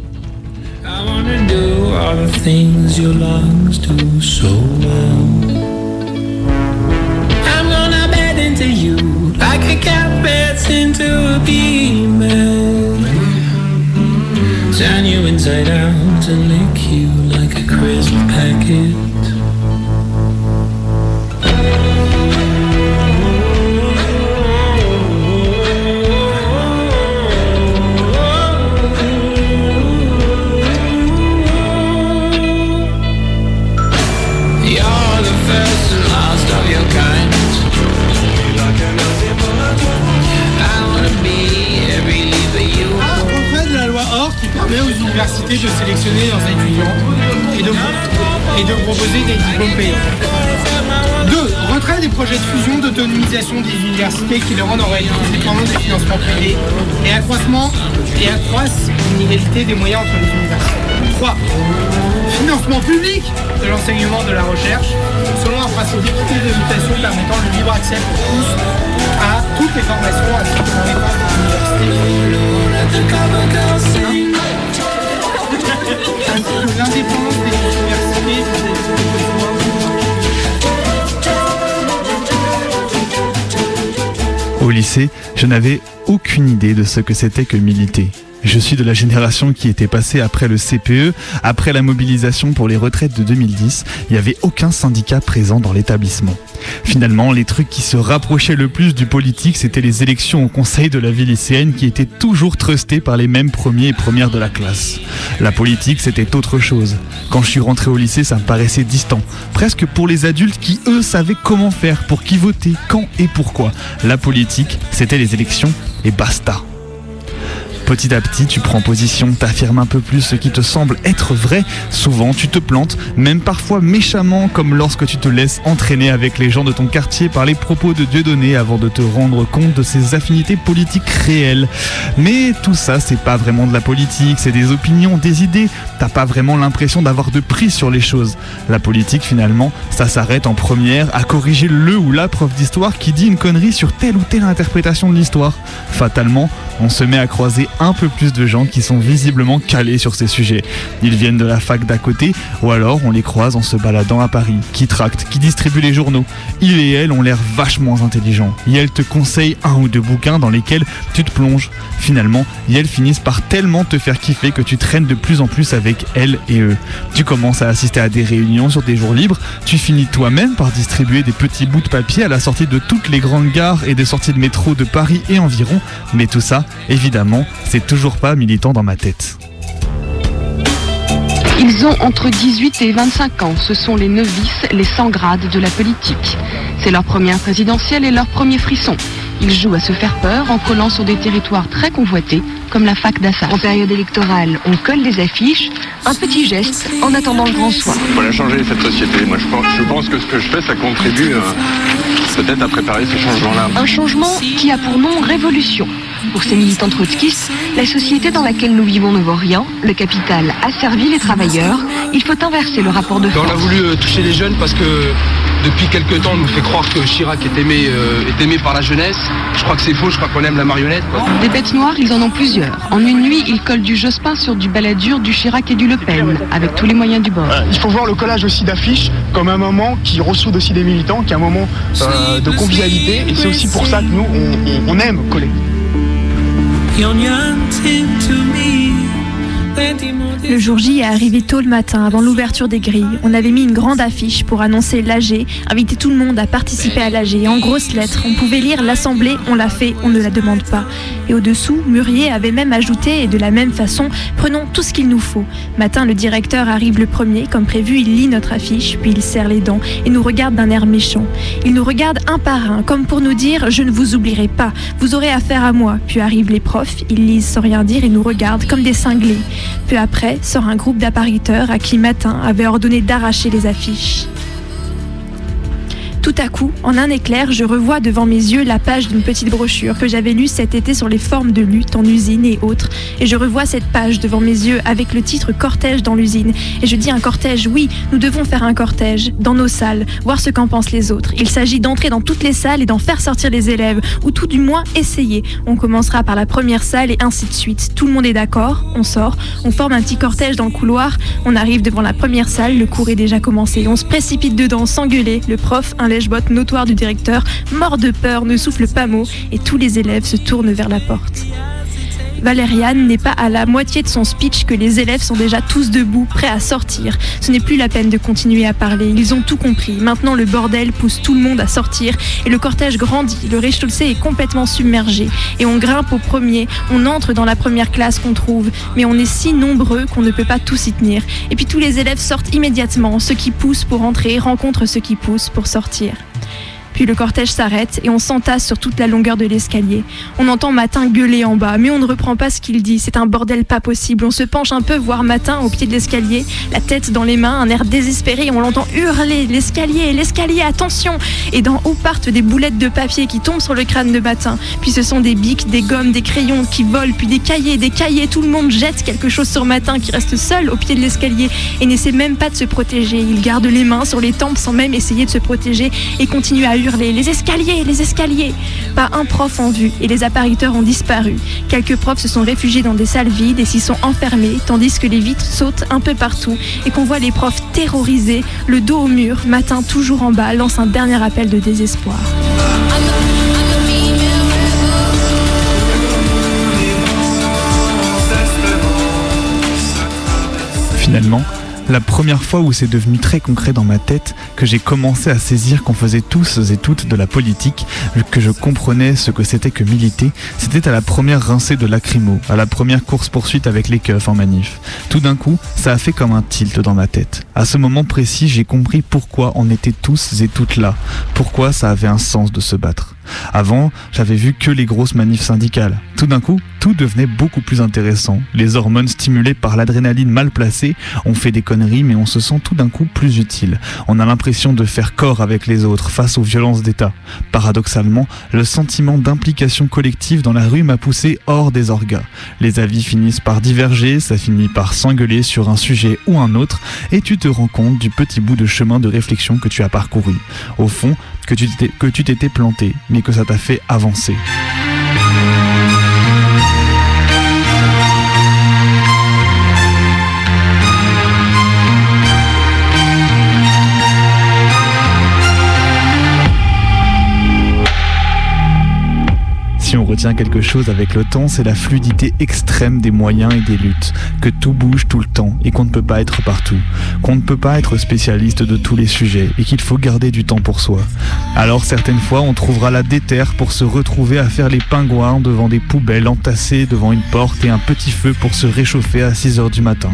De sélectionner leurs étudiants et de, et de proposer des diplômes payants. 2. Retrait des projets de fusion d'autonomisation des universités qui les rendent en réalité dépendantes des financements privés et accroissement et accroissent l'inégalité des moyens entre les universités. 3. Financement public de l'enseignement de la recherche selon un principe d'équité de mutation permettant le libre accès pour tous à toutes les formations les des universités. L'indépendance des universités.
Au lycée, je n'avais aucune idée de ce que c'était que militer. Je suis de la génération qui était passée après le CPE, après la mobilisation pour les retraites de 2010. Il n'y avait aucun syndicat présent dans l'établissement. Finalement, les trucs qui se rapprochaient le plus du politique, c'était les élections au conseil de la vie lycéenne qui étaient toujours trustées par les mêmes premiers et premières de la classe. La politique, c'était autre chose. Quand je suis rentré au lycée, ça me paraissait distant. Presque pour les adultes qui, eux, savaient comment faire, pour qui voter, quand et pourquoi. La politique, c'était les élections et basta. Petit à petit, tu prends position, t'affirmes un peu plus ce qui te semble être vrai. Souvent, tu te plantes, même parfois méchamment, comme lorsque tu te laisses entraîner avec les gens de ton quartier par les propos de Dieudonné avant de te rendre compte de ses affinités politiques réelles. Mais tout ça, c'est pas vraiment de la politique, c'est des opinions, des idées. T'as pas vraiment l'impression d'avoir de prise sur les choses. La politique, finalement, ça s'arrête en première à corriger le ou la prof d'histoire qui dit une connerie sur telle ou telle interprétation de l'histoire. Fatalement, on se met à croiser un peu plus de gens qui sont visiblement calés sur ces sujets. Ils viennent de la fac d'à côté, ou alors on les croise en se baladant à Paris, qui tractent, qui distribuent les journaux. Ils et elles ont l'air vachement intelligents. Et te conseillent un ou deux bouquins dans lesquels tu te plonges. Finalement, et finissent par tellement te faire kiffer que tu traînes de plus en plus avec elles et eux. Tu commences à assister à des réunions sur des jours libres, tu finis toi-même par distribuer des petits bouts de papier à la sortie de toutes les grandes gares et des sorties de métro de Paris et environ, mais tout ça, évidemment, c'est toujours pas militant dans ma tête.
Ils ont entre 18 et 25 ans. Ce sont les novices, les sans grades de la politique. C'est leur première présidentielle et leur premier frisson. Ils jouent à se faire peur en collant sur des territoires très convoités, comme la fac d'Assas. En période électorale, on colle des affiches, un petit geste en attendant le grand soir.
Il faut la changer cette société. Moi, je pense, je pense que ce que je fais, ça contribue euh, peut-être à préparer ce changement-là.
Un changement qui a pour nom révolution. Pour ces militants trotskistes, la société dans laquelle nous vivons ne vaut rien, le capital asservit les travailleurs, il faut inverser le rapport de
On
force.
a voulu euh, toucher les jeunes parce que depuis quelques temps, on nous fait croire que Chirac est aimé, euh, est aimé par la jeunesse. Je crois que c'est faux, je crois qu'on aime la marionnette. quoi.
Des bêtes noires, ils en ont plusieurs. En une nuit, ils collent du Jospin sur du Balladur, du Chirac et du Le Pen, avec tous les moyens du bord.
Il faut voir le collage aussi d'affiches comme un moment qui ressoude aussi des militants, qui est un moment euh, de convivialité. Et c'est aussi pour ça que nous, on, on- on aime coller.
yon yanting to Le jour J est arrivé tôt le matin, avant l'ouverture des grilles. On avait mis une grande affiche pour annoncer l'AG, inviter tout le monde à participer à l'AG. En grosses lettres, on pouvait lire l'Assemblée, on l'a fait, on ne la demande pas. Et au-dessous, Murier avait même ajouté, et de la même façon, prenons tout ce qu'il nous faut. Matin, le directeur arrive le premier, comme prévu, il lit notre affiche, puis il serre les dents et nous regarde d'un air méchant. Il nous regarde un par un, comme pour nous dire Je ne vous oublierai pas, vous aurez affaire à moi. Puis arrivent les profs, ils lisent sans rien dire et nous regardent comme des cinglés. Peu après, sort un groupe d'appariteurs à qui Matin avait ordonné d'arracher les affiches. À coup, en un éclair, je revois devant mes yeux la page d'une petite brochure que j'avais lue cet été sur les formes de lutte en usine et autres. Et je revois cette page devant mes yeux avec le titre Cortège dans l'usine. Et je dis un cortège, oui, nous devons faire un cortège dans nos salles, voir ce qu'en pensent les autres. Il s'agit d'entrer dans toutes les salles et d'en faire sortir les élèves, ou tout du moins essayer. On commencera par la première salle et ainsi de suite. Tout le monde est d'accord, on sort, on forme un petit cortège dans le couloir, on arrive devant la première salle, le cours est déjà commencé. On se précipite dedans sans gueuler, le prof, un notoire du directeur, mort de peur, ne souffle pas mot, et tous les élèves se tournent vers la porte. Valériane n'est pas à la moitié de son speech que les élèves sont déjà tous debout, prêts à sortir. Ce n'est plus la peine de continuer à parler, ils ont tout compris. Maintenant le bordel pousse tout le monde à sortir et le cortège grandit. Le rez-de-chaussée est complètement submergé et on grimpe au premier, on entre dans la première classe qu'on trouve, mais on est si nombreux qu'on ne peut pas tous y tenir. Et puis tous les élèves sortent immédiatement, ceux qui poussent pour entrer rencontrent ceux qui poussent pour sortir. Puis le cortège s'arrête et on s'entasse sur toute la longueur de l'escalier. On entend Matin gueuler en bas, mais on ne reprend pas ce qu'il dit. C'est un bordel pas possible. On se penche un peu voir Matin au pied de l'escalier, la tête dans les mains, un air désespéré. On l'entend hurler l'escalier, l'escalier, attention Et d'en haut partent des boulettes de papier qui tombent sur le crâne de Matin. Puis ce sont des bics, des gommes, des crayons qui volent, puis des cahiers, des cahiers. Tout le monde jette quelque chose sur Matin qui reste seul au pied de l'escalier et n'essaie même pas de se protéger. Il garde les mains sur les tempes sans même essayer de se protéger et continue à hurler Les escaliers, les escaliers Pas un prof en vue et les appariteur ont disparu. Quelques profs se sont réfugiés dans des salles vides et s'y sont enfermés, tandis que les vitres sautent un peu partout et qu'on voit les profs terrorisés, le dos au mur, matin toujours en bas, lance un dernier appel de désespoir.
La première fois où c'est devenu très concret dans ma tête, que j'ai commencé à saisir qu'on faisait tous et toutes de la politique, que je comprenais ce que c'était que militer, c'était à la première rincée de lacrymo, à la première course-poursuite avec les keufs en manif. Tout d'un coup, ça a fait comme un tilt dans ma tête. À ce moment précis, j'ai compris pourquoi on était tous et toutes là, pourquoi ça avait un sens de se battre. Avant, j'avais vu que les grosses manifs syndicales. Tout d'un coup, tout devenait beaucoup plus intéressant. Les hormones stimulées par l'adrénaline mal placée, on fait des conneries mais on se sent tout d'un coup plus utile. On a l'impression de faire corps avec les autres face aux violences d'État. Paradoxalement, le sentiment d'implication collective dans la rue m'a poussé hors des orgas. Les avis finissent par diverger, ça finit par s'engueuler sur un sujet ou un autre, et tu te rends compte du petit bout de chemin de réflexion que tu as parcouru. Au fond, que tu t'étais- planté, que ça t'a fait avancer. On retient quelque chose avec le temps, c'est la fluidité extrême des moyens et des luttes, que tout bouge tout le temps et qu'on ne peut pas être partout, qu'on ne peut pas être spécialiste de tous les sujets et qu'il faut garder du temps pour soi. Alors certaines fois, on trouvera la déterre pour se retrouver à faire les pingouins devant des poubelles entassées devant une porte et un petit feu pour se réchauffer à 6 heures du matin.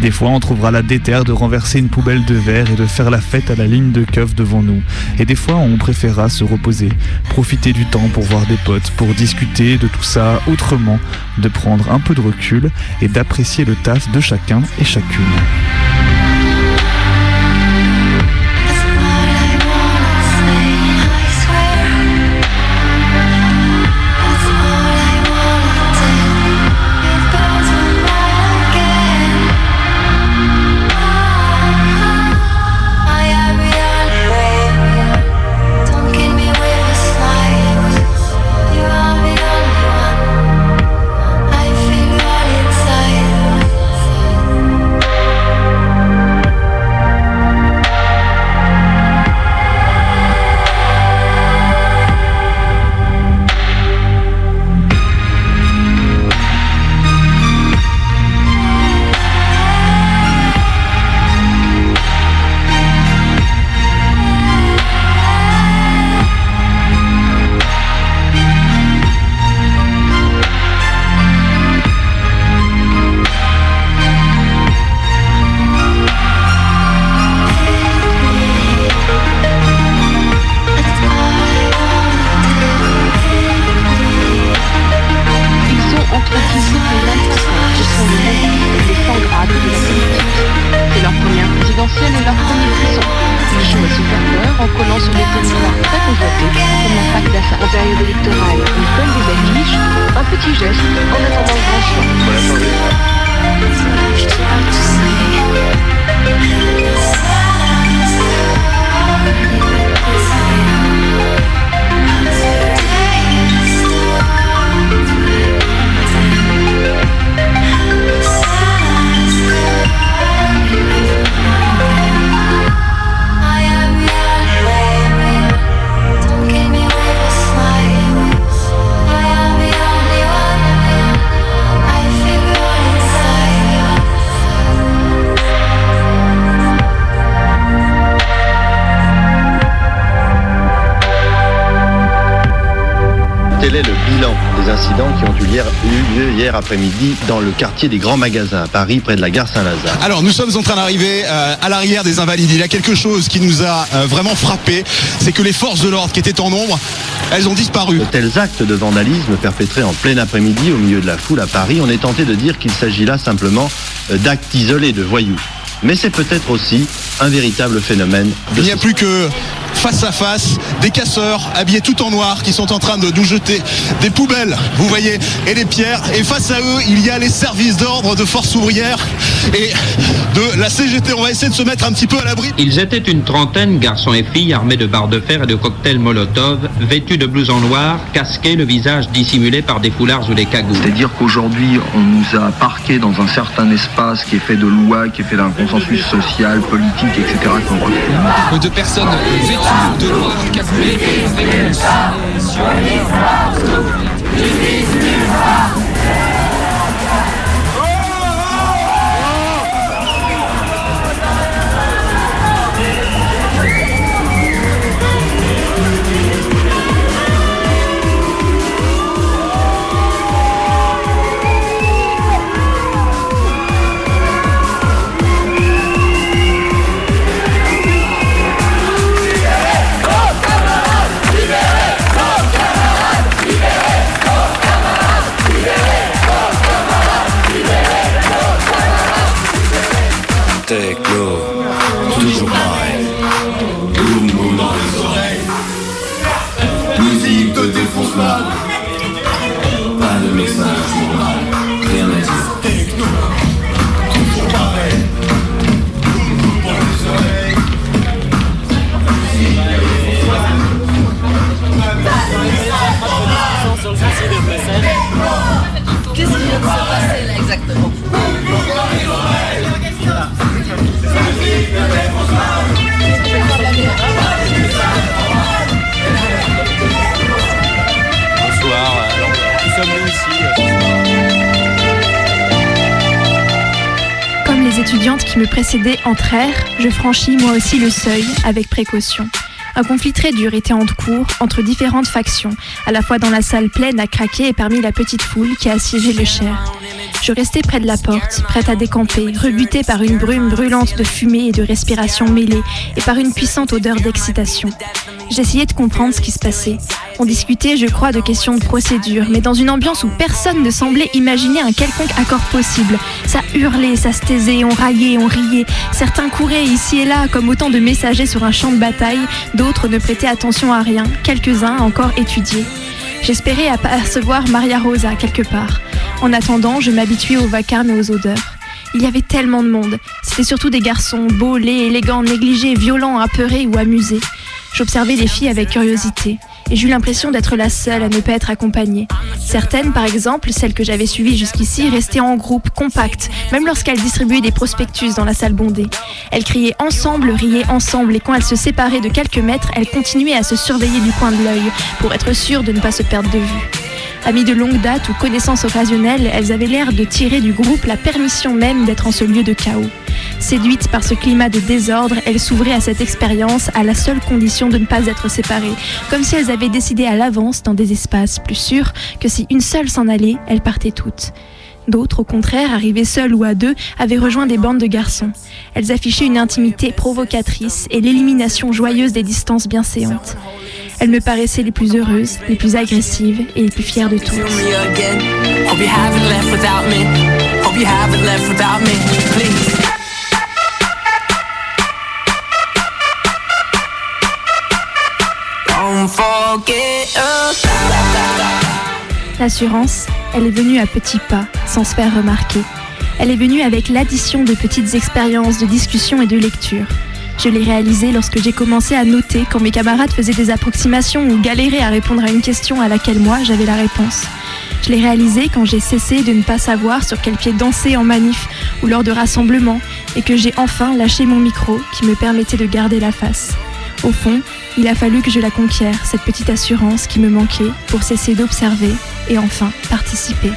Des fois, on trouvera la déterre de renverser une poubelle de verre et de faire la fête à la ligne de keuf devant nous. Et des fois, on préférera se reposer, profiter du temps pour voir des potes, pour discuter de tout ça autrement, de prendre un peu de recul et d'apprécier le taf de chacun et chacune.
Hier après-midi dans le quartier des grands magasins à Paris, près de la gare Saint-Lazare
Alors nous sommes en train d'arriver euh, à l'arrière des Invalides. Il y a quelque chose qui nous a euh, vraiment frappé, c'est que les forces de l'ordre qui étaient en nombre, elles ont disparu.
De tels actes de vandalisme perpétrés en plein après-midi au milieu de la foule à Paris, on est tenté de dire qu'il s'agit là simplement euh, d'actes isolés de voyous. Mais c'est peut-être aussi un véritable phénomène de
Il n'y a plus que face à face, des casseurs habillés tout en noir qui sont en train de nous jeter des poubelles, vous voyez, et des pierres. Et face à eux, il y a les services d'ordre de force ouvrière et de la CGT. On va essayer de se mettre un petit peu à l'abri.
Ils étaient une trentaine, garçons et filles, armés de barres de fer et de cocktails Molotov, vêtus de blousons noirs, casqués, le visage dissimulé par des foulards ou des cagoules.
C'est-à-dire qu'aujourd'hui, on nous a parqués dans un certain espace qui est fait de lois, qui est fait d'un consensus social, politique, etc. qu'on refuse.
De personnes vêtues de noir, cagoulées, avec
Techno,
Qui
me précédaient entrèrent, je franchis moi aussi le seuil avec précaution. Un conflit très dur était en cours entre différentes factions, à la fois dans la salle pleine à craquer et parmi la petite foule qui assiégeait le Cher. Je restais près de la porte, prête à décamper, rebutée par une brume brûlante de fumée et de respiration mêlée, et par une puissante odeur d'excitation. J'essayais de comprendre ce qui se passait. On discutait, je crois, de questions de procédure, mais dans une ambiance où personne ne semblait imaginer un quelconque accord possible. Ça hurlait, ça se taisait, on raillait, on riait. Certains couraient ici et là comme autant de messagers sur un champ de bataille, d'autres ne prêtaient attention à rien, quelques-uns encore étudiaient. J'espérais apercevoir Maria Rosa quelque part. En attendant, je m'habituais au vacarme et aux odeurs. Il y avait tellement de monde. C'était surtout des garçons, beaux, laids, élégants, négligés, violents, apeurés ou amusés. J'observais les filles avec curiosité et j'eus l'impression d'être la seule à ne pas être accompagnée. Certaines, par exemple, celles que j'avais suivies jusqu'ici, restaient en groupe, compactes, même lorsqu'elles distribuaient des prospectus dans la salle bondée. Elles criaient ensemble, riaient ensemble, et quand elles se séparaient de quelques mètres, elles continuaient à se surveiller du coin de l'œil, pour être sûres de ne pas se perdre de vue. Amies de longue date ou connaissances occasionnelles, elles avaient l'air de tirer du groupe la permission même d'être en ce lieu de chaos. Séduites par ce climat de désordre, elles s'ouvraient à cette expérience à la seule condition de ne pas être séparées, comme si elles avaient décidé à l'avance dans des espaces plus sûrs que si une seule s'en allait, elles partaient toutes. D'autres, au contraire, arrivées seules ou à deux, avaient rejoint des bandes de garçons. Elles affichaient une intimité provocatrice et l'élimination joyeuse des distances bienséantes. Elles me paraissaient les plus heureuses, les plus agressives et les plus fières de tous.
me again.
L'assurance, elle est venue à petits pas, sans se faire remarquer. Elle est venue avec l'addition de petites expériences de discussion et de lecture. Je l'ai réalisée lorsque j'ai commencé à noter quand mes camarades faisaient des approximations ou galéraient à répondre à une question à laquelle moi j'avais la réponse. Je l'ai réalisée quand j'ai cessé de ne pas savoir sur quel pied danser en manif ou lors de rassemblements et que j'ai enfin lâché mon micro qui me permettait de garder la face. Au fond, il a fallu que je la conquière, cette petite assurance qui me manquait, pour cesser d'observer et enfin participer.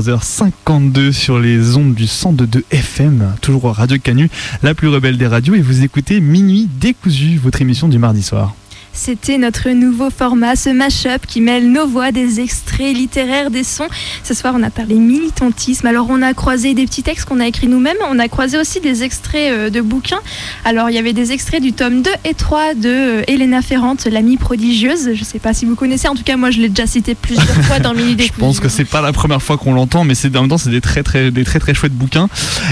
23h52 sur les ondes du 102.2 FM, toujours Radio Canu, la plus rebelle des radios, et vous écoutez Minuit décousu, votre émission du mardi soir.
C'était notre nouveau format, ce mash-up qui mêle nos voix, des extraits littéraires, des sons. Ce soir, on a parlé militantisme. Alors, on a croisé des petits textes qu'on a écrits nous-mêmes. On a croisé aussi des extraits euh, de bouquins. Alors, il y avait des extraits du tome 2 et 3 de euh, Elena Ferrante, l'amie prodigieuse. Je ne sais pas si vous connaissez. En tout cas, moi, je l'ai déjà cité plusieurs fois dans Minuit
Je pense que c'est pas la première fois qu'on l'entend, mais c'est en même temps c'est des très très des très très chouettes bouquins.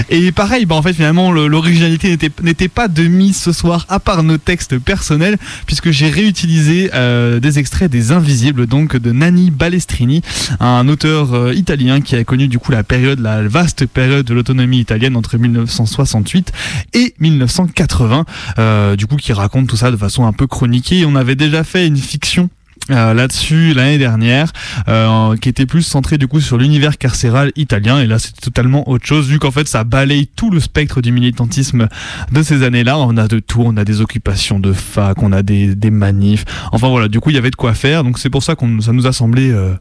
Et pareil, bah en fait finalement le- l'originalité n'était pas de mise ce soir à part nos textes personnels, puisque j'ai réutilisé euh, des extraits des Invisibles, donc de Nanni Balestrini, un auteur euh, italien qui a connu du coup la période, la vaste période de l'autonomie italienne entre 1968 et 1980, euh, du coup qui raconte tout ça de façon un peu chroniquée. On avait déjà fait une fiction euh, là-dessus l'année dernière, euh, qui était plus centré du coup sur l'univers carcéral italien. Et là, c'est totalement autre chose, vu qu'en fait, ça balaye tout le spectre du militantisme de ces années-là. On a de tout, on a des occupations de fac, on a des, des manifs. Enfin voilà, du coup, il y avait de quoi faire. Donc c'est pour ça qu'on ça nous a semblé euh,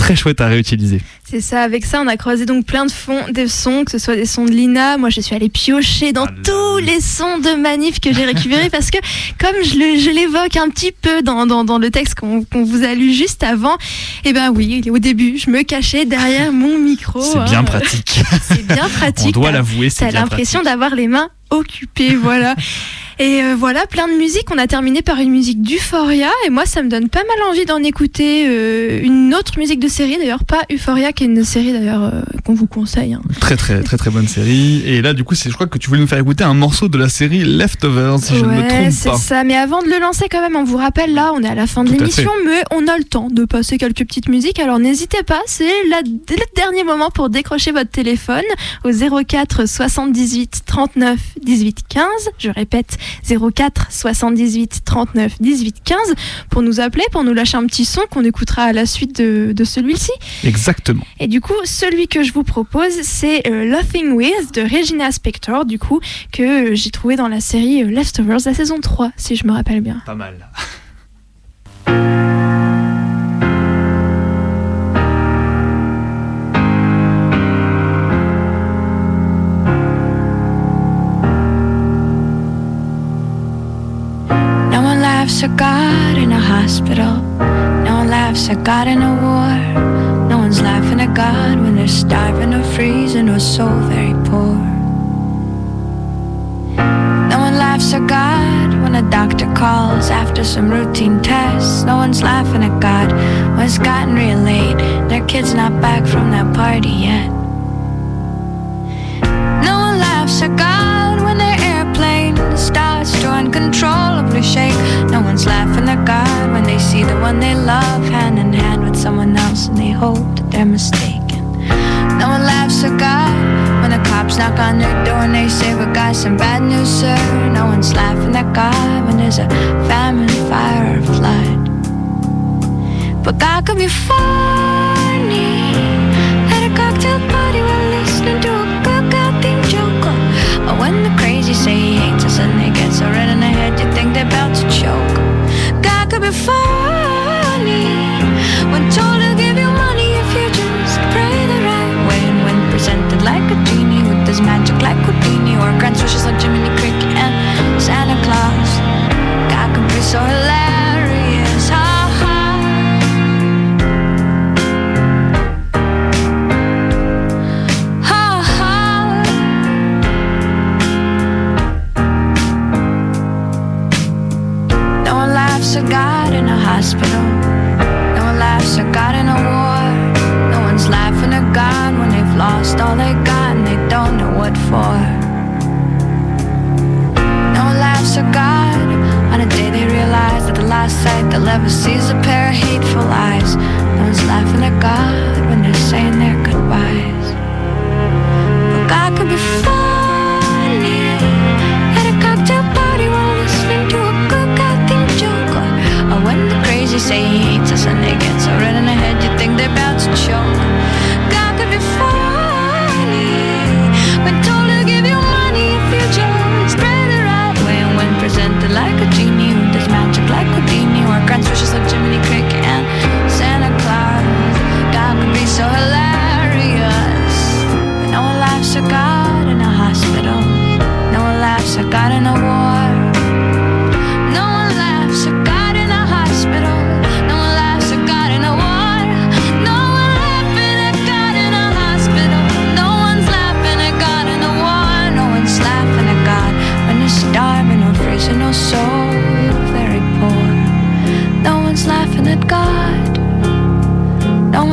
très chouette à réutiliser.
C'est ça, avec ça, on a croisé donc plein de fonds, des sons, que ce soit des sons de Lina. Moi, je suis allée piocher dans tous les sons de manif que j'ai récupérés parce que, comme je l'évoque un petit peu dans, dans, dans le texte qu'on vous a lu juste avant, et ben oui, au début, je me cachais derrière mon micro.
C'est
hein.
bien pratique.
C'est bien pratique.
On doit l'avouer, c'est bien
l'impression d'avoir les mains occupées, voilà. Et euh, voilà, plein de musique. On a terminé par une musique d'Euphoria. Et moi, ça me donne pas mal envie d'en écouter euh, une autre musique de série, d'ailleurs, pas Euphoria, qui est une série d'ailleurs euh, qu'on vous conseille. hein.
Très très très très bonne série. Et là, du coup, c'est je crois que tu voulais nous faire écouter un morceau de la série Leftovers, si je ne me
Ouais,
trompe
c'est
pas.
ça. Mais avant de le lancer, quand même, on vous rappelle là, on est à la fin de l'émission, mais on a le temps de passer quelques petites musiques. Alors n'hésitez pas, c'est le dernier moment pour décrocher votre téléphone au 04 78 39 18 15. Je répète, 04 78 39 18 15 pour nous appeler, pour nous lâcher un petit son qu'on écoutera à la suite de, de celui-ci.
Exactement.
Et du coup, celui que je vous propose, c'est euh, Laughing With de Regina Spektor, du coup, que j'ai trouvé dans la série euh, Leftovers, la saison 3, si je me rappelle bien.
Pas mal.
laughs at God in a hospital. No one laughs at God in a war. No one's laughing at God when they're starving or freezing or so very poor. No one laughs at God when a doctor calls after some routine tests. No one's laughing at God when it's gotten real late. Their kid's not back from that party yet. No one laughs at God starts to uncontrollably shake. No one's laughing at God when they see the one they love hand in hand with someone else and they hope that they're mistaken. No one laughs at God when the cops knock on their door and they say, We got some bad news, sir. No one's laughing at God when there's a famine, fire, or flood. But God could be funny at a cocktail party so red in head you think they're about to choke.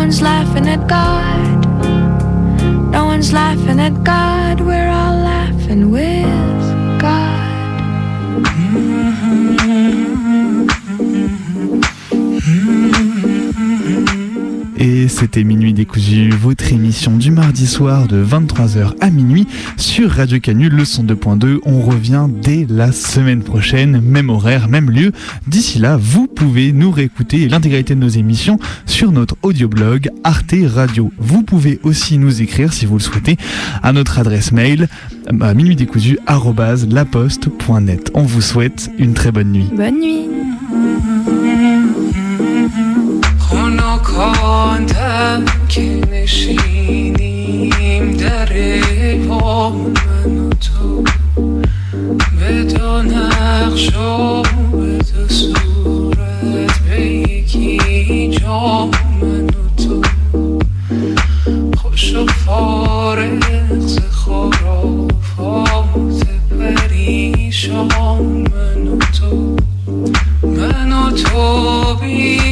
One's laughing at God. No one's laughing at God. We're all laughing with
c'était Minuit décousu, votre émission du mardi soir de 23h à minuit sur Radio Canu, le son 2.2. On revient dès la semaine prochaine, même horaire, même lieu. D'ici là, vous pouvez nous réécouter l'intégralité de nos émissions sur notre audioblog Arte Radio. Vous pouvez aussi nous écrire si vous le souhaitez à notre adresse mail à minuitdécousu@laposte.net. On vous souhaite une très bonne nuit.
Bonne nuit.
خواندم که نشینیم در با من و تو.
به دو نقش و به دو صورت به یکی جا من و تو. خوش و فارغ ز خرافات پریشان من و تو. من و تو بی